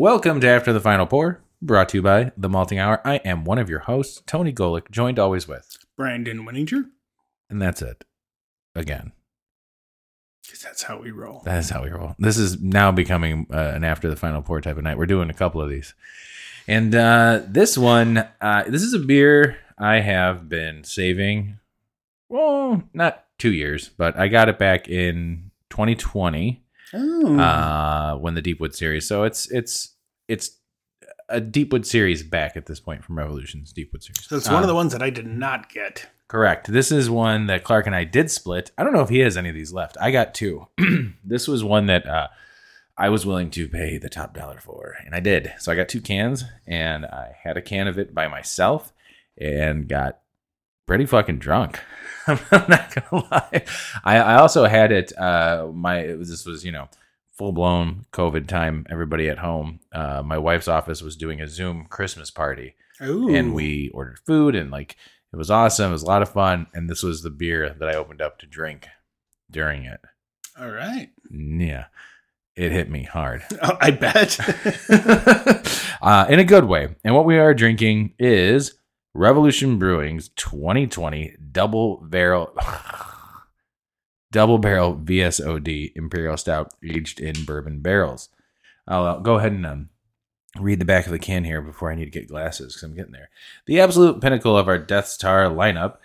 Welcome to After the Final Pour, brought to you by The Malting Hour. I am one of your hosts, Tony Golick, joined always with, Brandon Winninger. and that's it. Again, Because that's how we roll. that is how we roll. This is now becoming uh, an After the Final Pour type of night. We're doing a couple of these. And uh, this one, uh, this is a beer I have been saving, well, not two years, but I got it back in 2020. Oh. uh, when the Deepwood series. So it's it's it's a Deepwood series back at this point from Revolution's Deepwood series. so it's one of the Um, ones that I did not get. correct. This is one that Clark and I did split. I don't know if he has any of these left. I got two. this was one that uh, I was willing to pay the top dollar for, and I did. So I got two cans, and I had a can of it by myself, and got pretty fucking drunk. I'm not gonna lie. I, I also had it. Uh, my it was, this was you know full blown COVID time. Everybody at home. Uh, my wife's office was doing a Zoom Christmas party, Ooh. and we ordered food, and like it was awesome. It was a lot of fun, and this was the beer that I opened up to drink during it. All right. Yeah, it hit me hard. Oh, I bet. uh, in a good way. And what we are drinking is Revolution Brewing's 2020 double barrel double barrel VSOD Imperial Stout aged in bourbon barrels. I'll uh, go ahead and um, read the back of the can here before I need to get glasses because I'm getting there. The absolute pinnacle of our Deth's Tar lineup,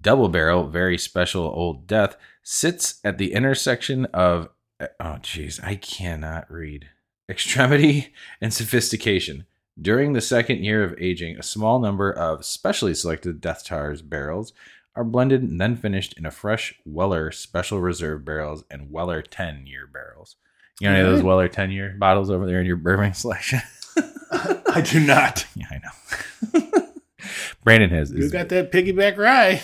double barrel, very special old Deth, sits at the intersection of oh jeez, I cannot read. Extremity and sophistication. During the second year of aging, a small number of specially selected Deth's Tar barrels are blended and then finished in a fresh Weller Special Reserve barrels and Weller 10 year barrels. You know any of those Weller 10 year bottles over there in your bourbon selection? I do not. yeah, I know. Brandon has. You got that piggyback rye.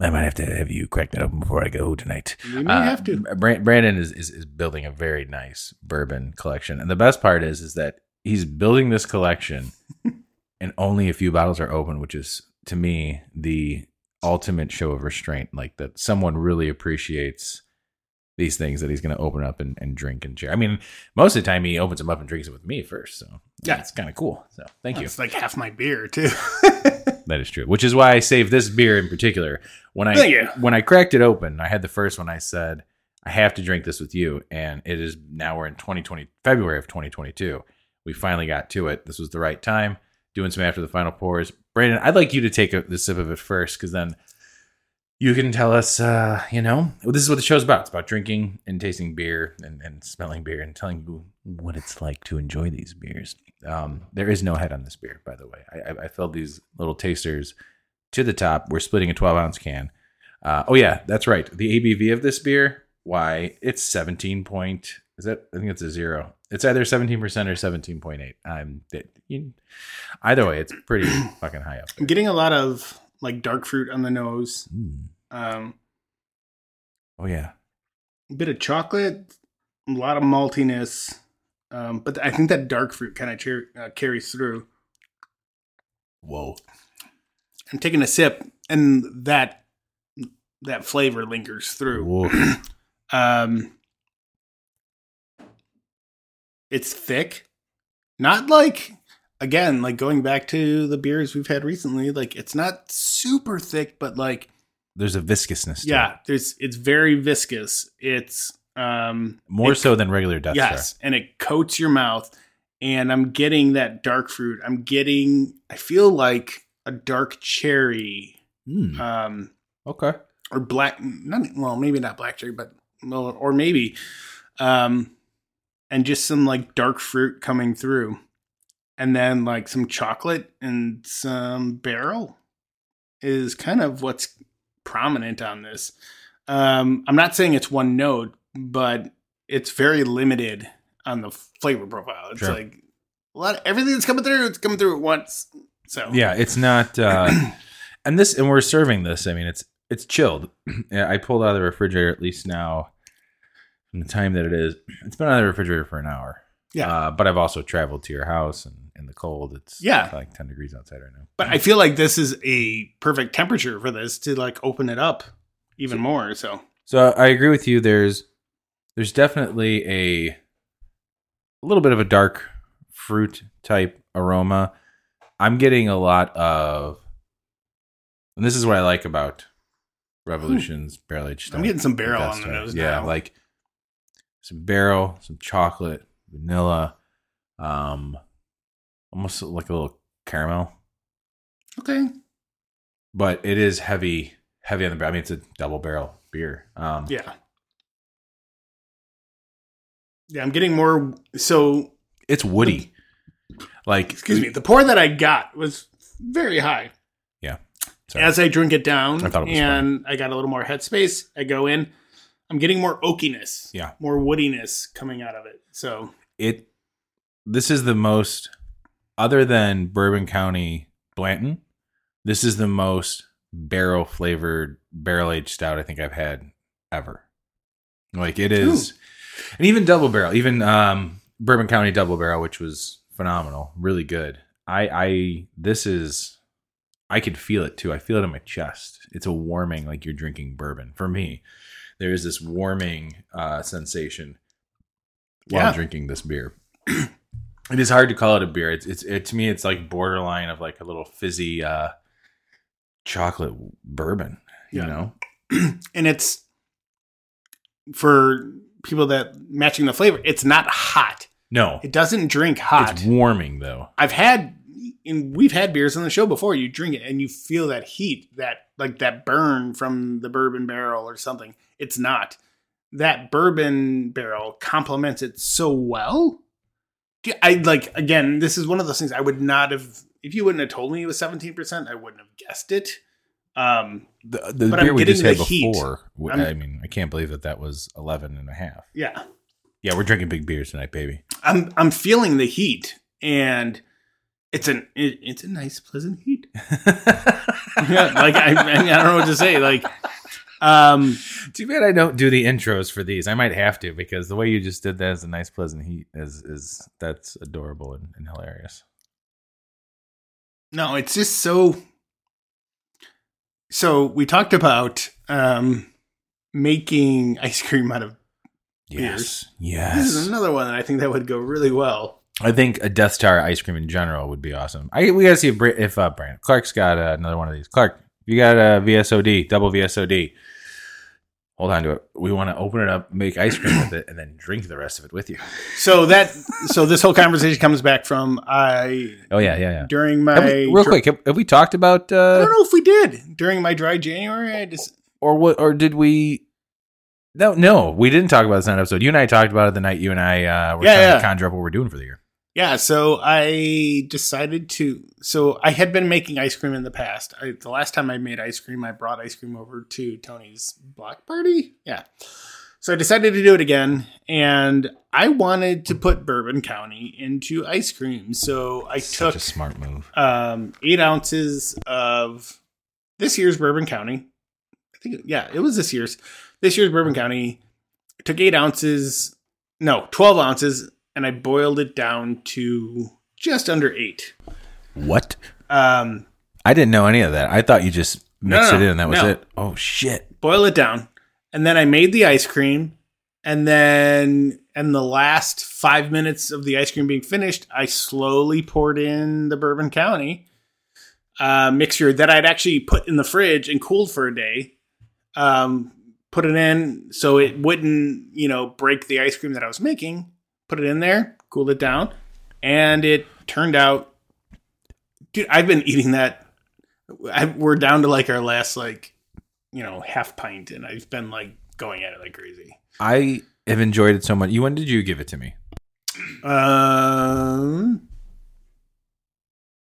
I might have to have you crack that open before I go tonight. You may Uh, have to. Brandon is, is is building a very nice bourbon collection, and the best part is is that he's building this collection, and only a few bottles are open, which is to me the ultimate show of restraint. Like that, someone really appreciates these things that he's going to open up and, and drink and share. I mean, most of the time he opens them up and drinks it with me first, so Yeah. it's kind of cool. So thank you. It's like half my beer, too. That is true. Which is why I saved this beer in particular. When I when I cracked it open, I had the first one. I said, "I have to drink this with you." And it is now we're in 2020 February of 2022. We finally got to it. This was the right time. Doing some after the final pours. Brandon, I'd like you to take a, the sip of it first, because then you can tell us. Uh, you know, this is what the show's about. It's about drinking and tasting beer and, and smelling beer and telling you what it's like to enjoy these beers. Um, there is no head on this beer, by the way. I, I, I filled these little tasters to the top. We're splitting a 12 ounce can. Uh, oh yeah, that's right. The ABV of this beer, why it's 17 point. Is that? I think it's a zero. It's either 17 percent or 17.8. I'm it, you, either way. It's pretty fucking high up. I'm getting a lot of like dark fruit on the nose. Mm. Um, Oh yeah, a bit of chocolate, a lot of maltiness. Um, but I think that dark fruit kind of cher- uh, carries through. whoa. I'm taking a sip, and that that flavor lingers through. Whoa. Um, it's thick, not like again, like going back to the beers we've had recently. Like it's not super thick, but like There's a viscousness. To yeah, it. there's it's very viscous. It's um more it- so than regular Death yes, Star. and it coats your mouth. And I'm getting that dark fruit. I'm getting. I feel like a dark cherry. Mm. Um, Okay. or black not well maybe not black cherry but well, or maybe um and just some like dark fruit coming through and then like some chocolate and some barrel is kind of what's prominent on this um i'm not saying it's one note but it's very limited on the flavor profile it's Sure. like a lot of everything that's coming through it's coming through at once so Yeah, it's not. Uh, and this, and we're serving this. I mean, it's it's chilled. I pulled out of the refrigerator at least now. The time that it is, it's been out of the refrigerator for an hour. Yeah. Uh, but I've also traveled to your house and in the cold. It's Yeah. like 10 degrees outside right now. But I feel like this is a perfect temperature for this to like open it up even more. So So I agree with you. There's there's definitely a a little bit of a dark fruit type aroma. I'm getting a lot of, and this is what I like about Revolution's barrel aged. I'm getting some barrel on the nose Yeah, now. like some barrel, some chocolate, vanilla, um, almost like a little caramel. okay, But it is heavy, heavy on the. I mean, it's a double barrel beer. Um, yeah, yeah. I'm getting more. So it's woody. Like excuse me, the pour that I got was very high. Yeah. Sorry. As I drink it down, I it and I got a little more headspace. I go in. I'm getting more oakiness, Yeah. more woodiness coming out of it. So it. This is the most, other than Bourbon County Blanton, this is the most barrel flavored barrel aged stout I think I've had ever. Like it is, and even double barrel, even um, Bourbon County double barrel, which was phenomenal, really good. I, I, this is, I could feel it too. I feel it in my chest. It's a warming, like you're drinking bourbon. For me, there is this warming uh, sensation while Yeah. drinking this beer. it is hard to call it a beer. It's, it's, it to me, it's like borderline of like a little fizzy uh, chocolate bourbon. You Yeah. know, and it's for people that matching the flavor. It's not hot. no, It doesn't drink hot. it's warming though. I've had and we've had beers on the show before. You drink it and you feel that heat, that like that burn from the bourbon barrel or something. It's not. That bourbon barrel complements it so well. I like again, this is one of those things I would not have if you wouldn't have told me it was 17%, I wouldn't have guessed it. Um The, the But beer we just had before, I'm- I mean, I can't believe that that was 11 and a half. yeah. Yeah, we're drinking big beers tonight, baby. I'm I'm feeling the heat and it's an it, it's a nice pleasant heat. yeah, like I, I don't know what to say. Like, um, Too bad I don't do the intros for these. I might have to because the way you just did that is a nice, pleasant heat. Is is that's adorable and, and hilarious. no, it's just so. So we talked about um making ice cream out of. Yes, This yes. is another one that I think that would go really well. I think a Deth's Tar ice cream in general would be awesome. I we gotta see if Bra- if uh, Brandon Clark's got uh, another one of these. Clark, you got a VSOD, double VSOD. Hold on to it. We want to open it up, make ice cream with it, and then drink the rest of it with you. So that so this whole conversation comes back from I Oh yeah, yeah, yeah. during my we- real quick, have, have we talked about I uh, don't know if we did during my dry January. I just or what or did we no no we didn't talk about this in that episode you and i talked about it the night you and i uh were Yeah, trying yeah. to conjure up what we're doing for the year Yeah, so I decided to. So I had been making ice cream in the past. I, the last time I made ice cream, I brought ice cream over to Tony's block party. Yeah. So I decided to do it again, and I wanted to put Bourbon County into ice cream. So I such took a smart move um, eight ounces of this year's Bourbon County. I think, yeah, it was this year's. This year's Bourbon County. I took eight ounces, no, 12 ounces, and I boiled it down to just under eight. what Um, i didn't know any of that i thought you just mixed no, it in and that was no. it oh shit boil it down. And then I made the ice cream. And then, in the last five minutes of the ice cream being finished, I slowly poured in the Bourbon County uh, mixture that I'd actually put in the fridge and cooled for a day. Um, put it in so it wouldn't, you know, break the ice cream that I was making. Put it in there, cooled it down, and it turned out. Dude, I've been eating that. I, we're down to like our last like you know, half pint, and I've been like going at it like crazy. i have enjoyed it so much you when did you give it to me Um,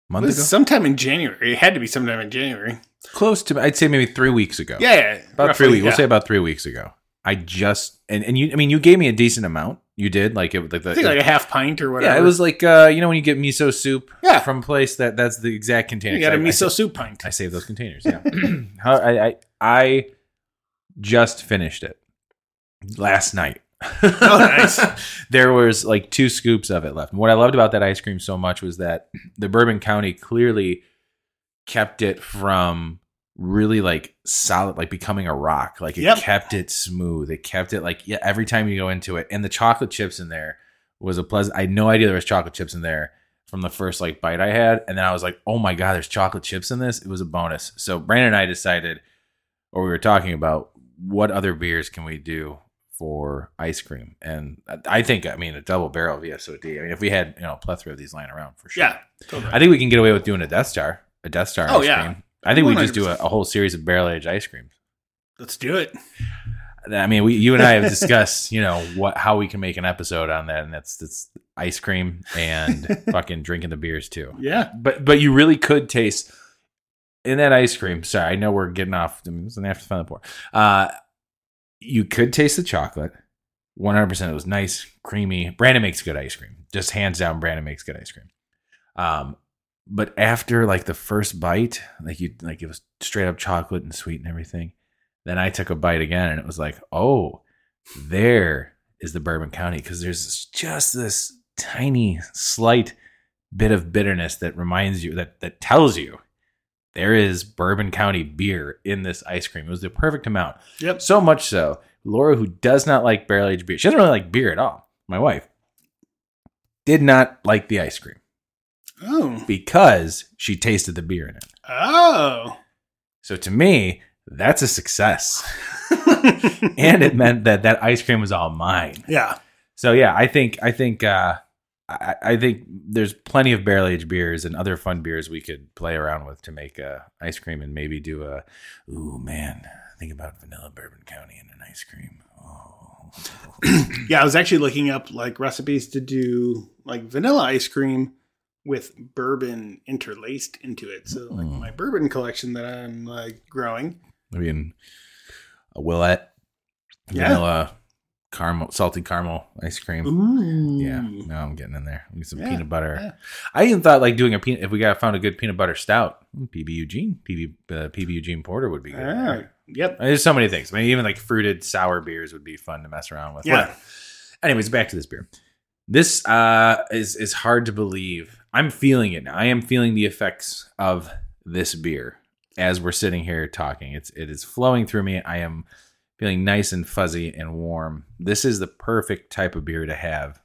month was ago sometime in January. It had to be sometime in January. close to i'd say maybe three weeks ago Yeah, yeah about roughly, three weeks we'll say about three weeks ago i just and, and you i mean you gave me a decent amount you did like it like the, I think like a half pint or whatever. yeah it was like uh you know when you get miso soup Yeah. from a place that that's the exact container You got a I- I miso soup pint. I saved those containers. Yeah. I, I I just finished it last night. Oh, nice. there was like two scoops of it left. And what I loved about that ice cream so much was that the Bourbon County clearly kept it from really like solid, like becoming a rock. Like it Yep. kept it smooth. It kept it like yeah. Every time you go into it, and the chocolate chips in there was a pleasant. I had no idea there was chocolate chips in there from the first like bite I had, and then I was like, oh my god, there's chocolate chips in this. It was a bonus. So Brandon and I decided, or we were talking about what other beers can we do for ice cream, and I think I mean a double barrel VSOD. I mean, if we had you know a plethora of these lying around for sure. Yeah. Totally. I think we can get away with doing a Deth's Tar, a Deth's Tar. Oh, ice yeah. cream. I think we just do a, a whole series of barrel aged ice creams. Let's do it. I mean, we, you and I have discussed, you know, what how we can make an episode on that, and that's that's ice cream and fucking drinking the beers too. Yeah. But but you really could taste in that ice cream. Sorry, I know we're getting off. I mean, it's an after fun pour. Uh, you could taste the chocolate. One hundred percent. It was nice, creamy. Brandon makes good ice cream. Just hands down, Brandon makes good ice cream. Um, but after like the first bite, like you like it was straight up chocolate and sweet and everything. Then I took a bite again, and it was like, oh, there is the Bourbon County because there's just this tiny, slight bit of bitterness that reminds you that that tells you there is Bourbon County beer in this ice cream. It was the perfect amount. Yep. So much so, Laura, who does not like barrel aged beer, she doesn't really like beer at all. My wife did not like the ice cream Oh. because she tasted the beer in it. Oh. So to me, that's a success. and it meant that that ice cream was all mine. yeah. So yeah, I think I think uh, I, I think there's plenty of barrel aged beers and other fun beers we could play around with to make uh, ice cream and maybe do a. Ooh man, think about vanilla bourbon county and an ice cream. Oh. Yeah, I was actually looking up like recipes to do like vanilla ice cream with bourbon interlaced into it. So like Mm. my bourbon collection that I'm like growing. I mean, a Willett Yeah. vanilla caramel salted caramel ice cream. Ooh. Yeah, now I'm getting in there. Get some Yeah, peanut butter. yeah. I even thought like doing a peanut. If we got found a good peanut butter stout, mm, PB Eugene, PB uh, PB Eugene Porter would be good. Ah, yep. There's so many things. I mean, even like fruited sour beers would be fun to mess around with. Yeah. Whatever. Anyways, back to this beer. This uh, is is hard to believe. I'm feeling it now. I am feeling the effects of this beer as we're sitting here talking. It's it is flowing through me. I am feeling nice and fuzzy and warm. This is the perfect type of beer to have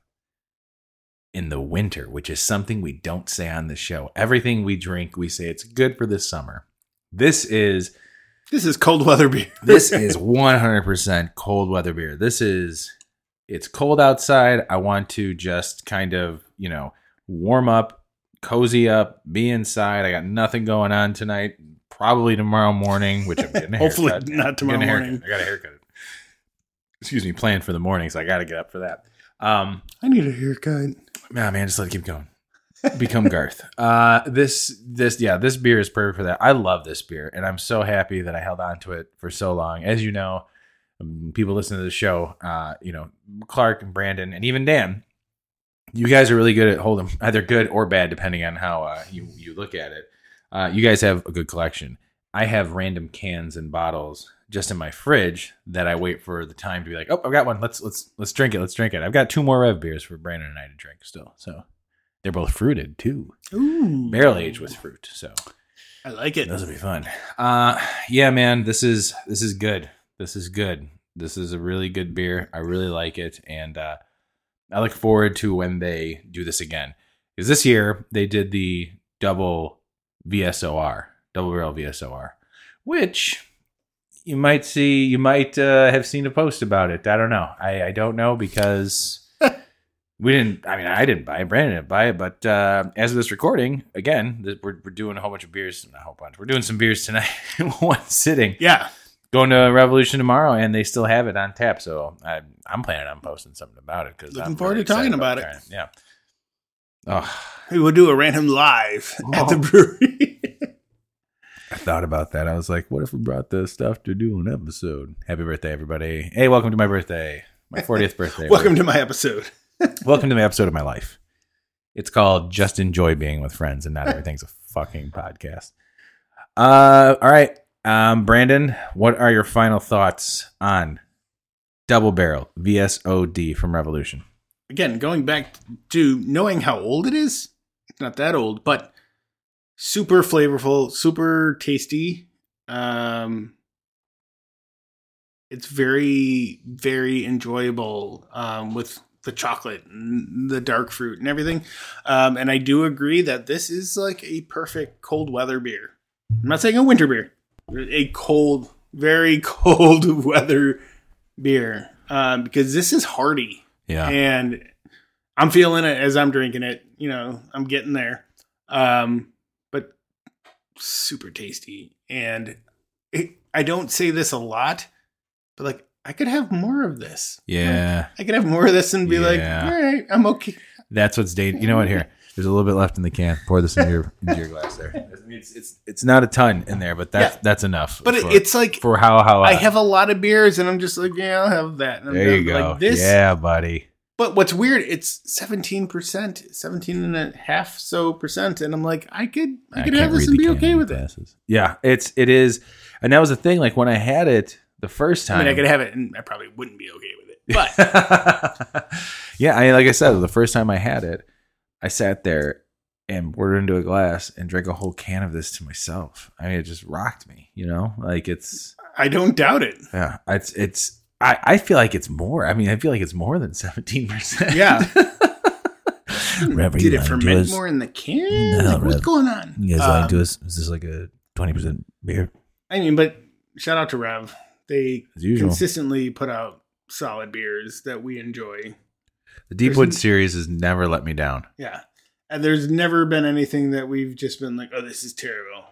in the winter, which is something we don't say on the show. Everything we drink, we say it's good for the summer. This is This is cold weather beer. this is 100% cold weather beer. This is it's cold outside. I want to just kind of, you know, warm up, cozy up, be inside. I got nothing going on tonight. Probably tomorrow morning, which I'm getting a Hopefully haircut. not tomorrow getting a haircut. morning. I got a haircut. Excuse me, planned for the morning, so I got to get up for that. Um, I need a haircut. Nah, man, just let it keep going. Become Garth. Uh, this, this, yeah, this beer is perfect for that. I love this beer, and I'm so happy that I held on to it for so long. As you know, um, people listen to the show. Uh, you know, Clark and Brandon, and even Dan. You guys are really good at holding either good or bad, depending on how uh, you you look at it. Uh, you guys have a good collection. I have random cans and bottles just in my fridge that I wait for the time to be like, oh, I've got one. Let's let's let's drink it. Let's drink it. I've got two more Rev beers for Brandon and I to drink still. So they're both fruited too, Ooh. barrel aged with fruit. So I like it. those will be fun. Uh, yeah, man, this is this is good. This is good. This is a really good beer. I really like it, and uh, I look forward to when they do this again. Because this year they did the double VSOR, double barrel VSOR, which you might see, you might uh, have seen a post about it. I don't know. I, I don't know because we didn't. I mean, I didn't buy it. Brandon didn't buy it. But uh, as of this recording, again, we're, we're doing a whole bunch of beers. Not a whole bunch. We're doing some beers tonight in one sitting. Yeah. Going to Revolution tomorrow, and they still have it on tap. So I, I'm planning on posting something about it because Looking forward to talking about it. Yeah. Oh, We will do a random live at the Oh. brewery. I thought about that. I was like, what if we brought this stuff to do an episode? Happy birthday, everybody. Hey, welcome to my birthday. My 40th birthday. Welcome to my episode. welcome to my episode of my life. It's called Just Enjoy Being with Friends and Not Everything's a Fucking Podcast. Uh, all right. Um, Brandon, what are your final thoughts on Double Barrel VSOD from Revolution. Again, going back to knowing how old it is, it's not that old, but super flavorful, super tasty. Um, it's very, very enjoyable um, with the chocolate and the dark fruit and everything. Um, and I do agree that this is like a perfect cold weather beer. I'm not saying a winter beer, a cold, very cold weather beer um, because this is hearty Yeah. and I'm feeling it as I'm drinking it. You know, I'm getting there. Um, but super tasty, and it, I don't say this a lot, but like I could have more of this. yeah. I could have more of this and be like, all right, I'm okay. That's what's dating. You know what? Here, there's a little bit left in the can. Pour this into your into your glass there. It's, it's it's not a ton in there, but that's Yeah. that's enough. But for, it's like for how how I have a lot of beers, and I'm just like, yeah, I'll have that. And I'm There you go. Like this, yeah, buddy. But what's weird, it's 17%, 17 and a half so percent. And I'm like, I could, I, could have this and be okay with it. Yeah, it's it is, and that was the thing. Like when I had it the first time. I mean, I could have it and I probably wouldn't be okay with it. But yeah, I like I said, the first time I had it, I sat there and poured it into a glass and drank a whole can of this to myself. I mean, it just rocked me. You know, like it's I don't doubt it. yeah, it's it's. I, I feel like it's more. I mean, I feel like it's more than seventeen percent. Yeah. Did it ferment more in the can? No, Like, what's going on? You guys Um, lying to us? Is this like a twenty percent beer I mean, but shout out to Rev. They consistently put out solid beers that we enjoy. The Deepwood series has never let me down. Yeah. And there's never been anything that we've just been like, oh, this is terrible.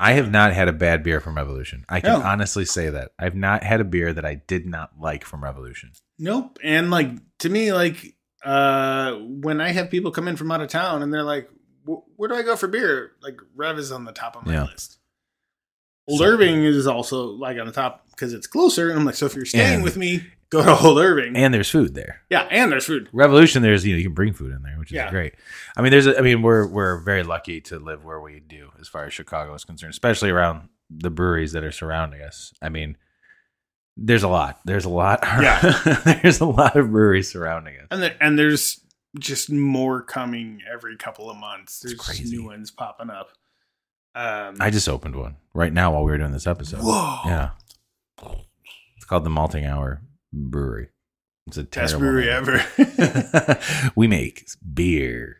I have not had a bad beer from Revolution. I can No. honestly say that. I've not had a beer that I did not like from Revolution. Nope. And like to me, like uh when I have people come in from out of town and they're like, "Wh- "Where do I go for beer?" Like Rev is on the top of my Yeah. list. Old So- Irving is also like on the top because it's closer. And I'm like, so if you're staying And- with me, go to Old Irving. And there's food there. yeah, and there's food. Revolution, there's you know you can bring food in there, which is Yeah. great. I mean, there's a, I mean we're we're very lucky to live where we do as far as Chicago is concerned, especially around the breweries that are surrounding us. I mean, there's a lot. There's a lot. Yeah. there's a lot of breweries surrounding us. And there, and there's just more coming every couple of months. There's crazy. new ones popping up. Um, I just opened one right now while we were doing this episode. Whoa. Yeah. It's called the Malting Hour Brewery. It's a best terrible brewery name. ever. we make beer.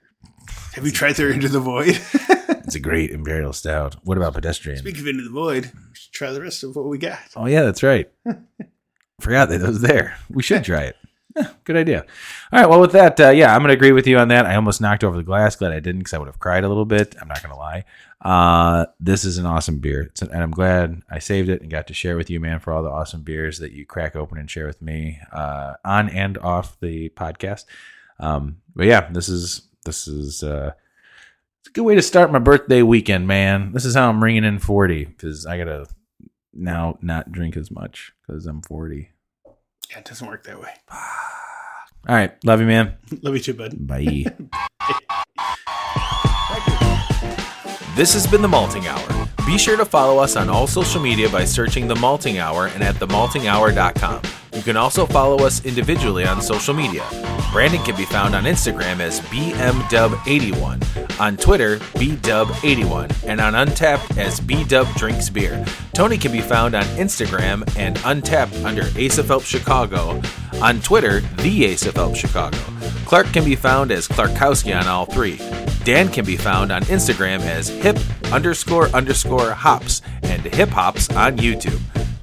have you tried their Into the Void? It's a great imperial stout. What about pedestrian? Speaking of Into the Void, we should try the rest of what we got. oh yeah, that's right. Forgot that it was there. We should try it. Yeah, good idea. All right. Well, with that, uh, yeah, I'm going to agree with you on that. I almost knocked over the glass. Glad I didn't because I would have cried a little bit. I'm not going to lie. Uh, this is an awesome beer. It's and I'm glad I saved it and got to share with you, man, for all the awesome beers that you crack open and share with me uh, on and off the podcast. Um, but yeah, this is this is uh, it's a good way to start my birthday weekend, man. This is how I'm ringing in 40 because I gotta now not drink as much because I'm 40. Yeah, it doesn't work that way. All right, love you, man. Love you too, bud. Bye. This has been The Malting Hour. Be sure to follow us on all social media by searching The Malting Hour and at themaltinghour.com. You can also follow us individually on social media. Brandon can be found on Instagram as BMDub81, on Twitter, BDub81, and on Untappd as BDub Drinks Beer. Tony can be found on Instagram and Untappd under Ace of Help Chicago, on Twitter, The Ace of Help Chicago. Clark can be found as Clarkowski on all three. Dan can be found on Instagram as hip underscore underscore hops and hip hops on YouTube.